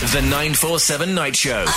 The 947 Night Show. With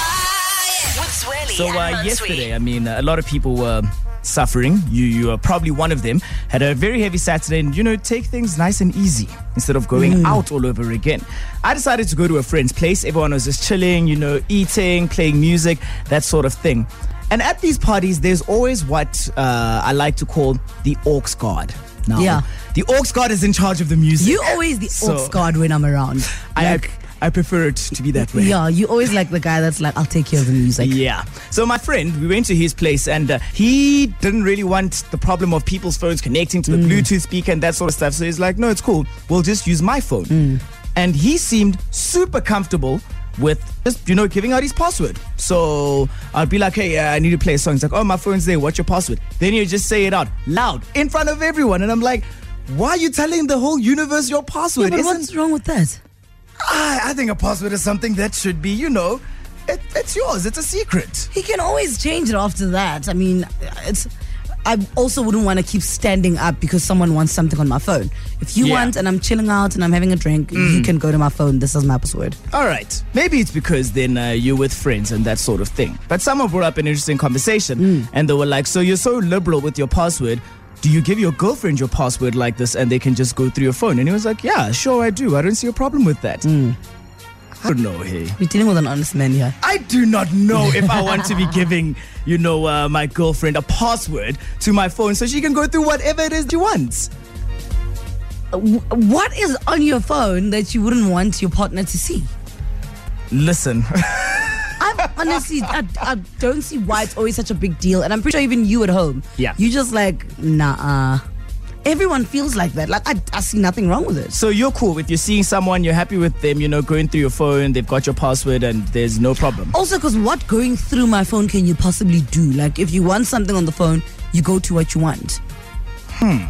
Zweli So uh, Mansui. yesterday, I mean, a lot of people were suffering. You, you are probably one of them. Had a very heavy Saturday, and you know, take things nice and easy instead of going out all over again. I decided to go to a friend's place. Everyone was just chilling, you know, eating, playing music, that sort of thing. And at these parties, there's always what uh, I like to call the aux guard. Now, Yeah. the aux guard is in charge of the music. You always the So- ox guard when I'm around. I, Like, I prefer it to be that way. yeah, you always like the guy that's like, I'll take care of the music. Yeah. So my friend, we went to his place and uh, he didn't really want the problem of people's phones connecting to the Bluetooth speaker and that sort of stuff. So he's like, no, it's cool. We'll just use my phone. And he seemed super comfortable with just, you know, giving out his password. So I'd be like, hey, uh, I need to play a song. He's like, oh, my phone's there. What's your password? Then you just say it out loud in front of everyone. And I'm like, why are you telling the whole universe your password? But Isn't- what's wrong with that? I, I think a password is something that should be, you know, it, it's yours. It's a secret. He can always change it after that. I mean, it's. I also wouldn't want to keep standing up because someone wants something on my phone. If you Yeah. want and I'm chilling out and I'm having a drink, you can go to my phone. This is my password. All right. Maybe it's because then uh, you're with friends and that sort of thing. But someone brought up an interesting conversation and they were like, So you're so liberal with your password. Do you give your girlfriend your password like this and they can just go through your phone? And he was like, Yeah, sure, I do. I don't see a problem with that. I don't know, hey. We're dealing with an honest man here. I do not know if I want to be giving, you know, uh, my girlfriend a password to my phone so she can go through whatever it is she wants. What is on your phone that you wouldn't want your partner to see? Listen. Honestly, I, I don't see why it's always such a big deal. And I'm pretty sure even you at home, Yeah. you just like, nah. Everyone feels like that. Like, I, I see nothing wrong with it. So you're cool if you're seeing someone, you're happy with them, you know, going through your phone, they've got your password, and there's no problem. Also, because what going through my phone can you possibly do? Like, if you want something on the phone, you go to what you want. Hmm.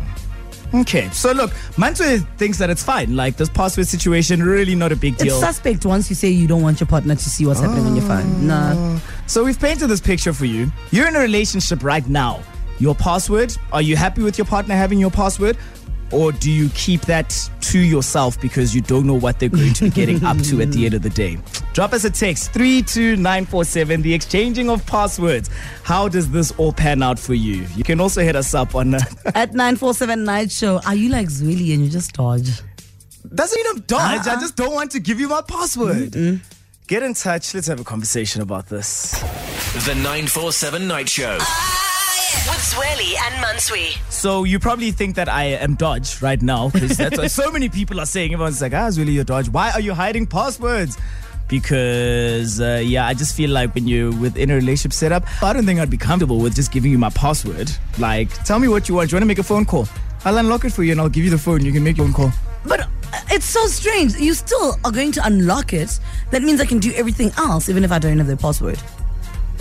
Okay, so look, Mansui thinks that it's fine. Like this password situation, really not a big deal. It's suspect once you say you don't want your partner to see what's happening on your phone. Ah. Nah. so we've painted this picture for you. You're in a relationship right now. Your password, are you happy with your partner having your password? Or do you keep that to yourself because you don't know what they're going to be getting up to at the end of the day? Drop us a text 32947, the exchanging of passwords. How does this all pan out for you? You can also hit us up on. Uh, At 947 Night Show, are you like Zweli and you just dodge? Doesn't mean I'm dodge. I Uh-uh. just don't want to give you my password. Get in touch. Let's have a conversation about this. The 947 Night Show. With Zweli and Mansui. So you probably think that I am dodge right now because that's what so many people are saying. Everyone's like, "Ah, it's really your dodge. Why are you hiding passwords?" Because uh, yeah, I just feel like when you're within a relationship setup, I don't think I'd be comfortable with just giving you my password. Like, tell me what you want. Do you want to make a phone call? I'll unlock it for you and I'll give you the phone. You can make your own call. But uh, it's so strange. You still are going to unlock it. That means I can do everything else, even if I don't have the password.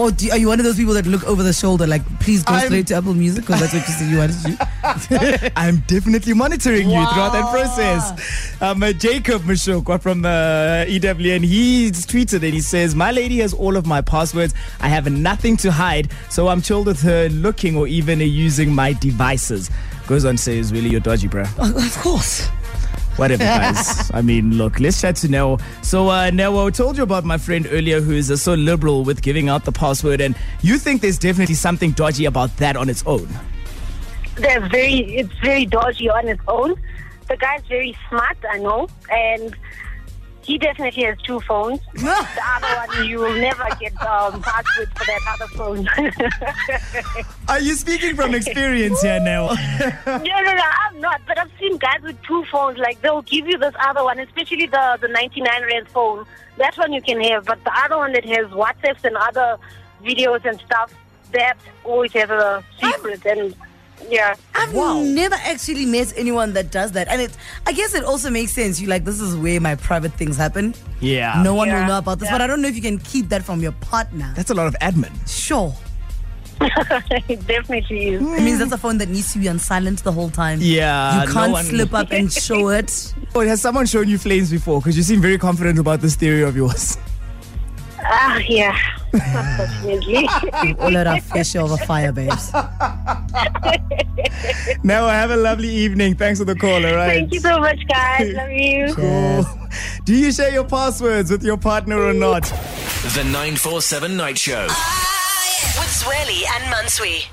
Or do, are you one of those people that look over the shoulder, like, please go I'm- straight to Apple Music? Because that's what you said you wanted to do. I'm definitely monitoring you throughout that process. Um, uh, Jacob Mashokwa from uh, EWN, he's tweeted and he says, My lady has all of my passwords. I have nothing to hide, so I'm chilled with her looking or even using my devices. Goes on to say, Really, you're dodgy, bruh. of course. Whatever, guys. I mean, look, let's chat to Neo. So, uh, Neo, I told you about my friend earlier who is uh, so liberal with giving out the password, and you think there's definitely something dodgy about that on its own. they're very it's very dodgy on its own. The guy's very smart, I know, and he definitely has two phones. the other one you will never get um, password for that other phone. Are you speaking from experience here, Neo? no, no, no, I'm not. But I've seen guys with two phones. Like they'll give you this other one, especially the the 99 rand phone. That one you can have, but the other one that has WhatsApps and other videos and stuff, that always has a secret. And yeah. I've Wow. never actually met anyone that does that. And it I guess it also makes sense. You like this is where my private things happen. Yeah. No one will know about this. Yeah. But I don't know if you can keep that from your partner. That's a lot of admin. Sure. it definitely is. It means that's a phone that needs to be on silent the whole time. Yeah, You can't one- slip up and show it. Oh, has someone shown you flames before? Because you seem very confident about this theory of yours. Ah, yeah. Unfortunately. All at our fish share of fire, babes. Now have a lovely evening. Thanks for the call. All right. Thank you so much, guys. Love you. Yes. Do you share your passwords with your partner or not? The 947 Night Show. With Zweli and Mansui.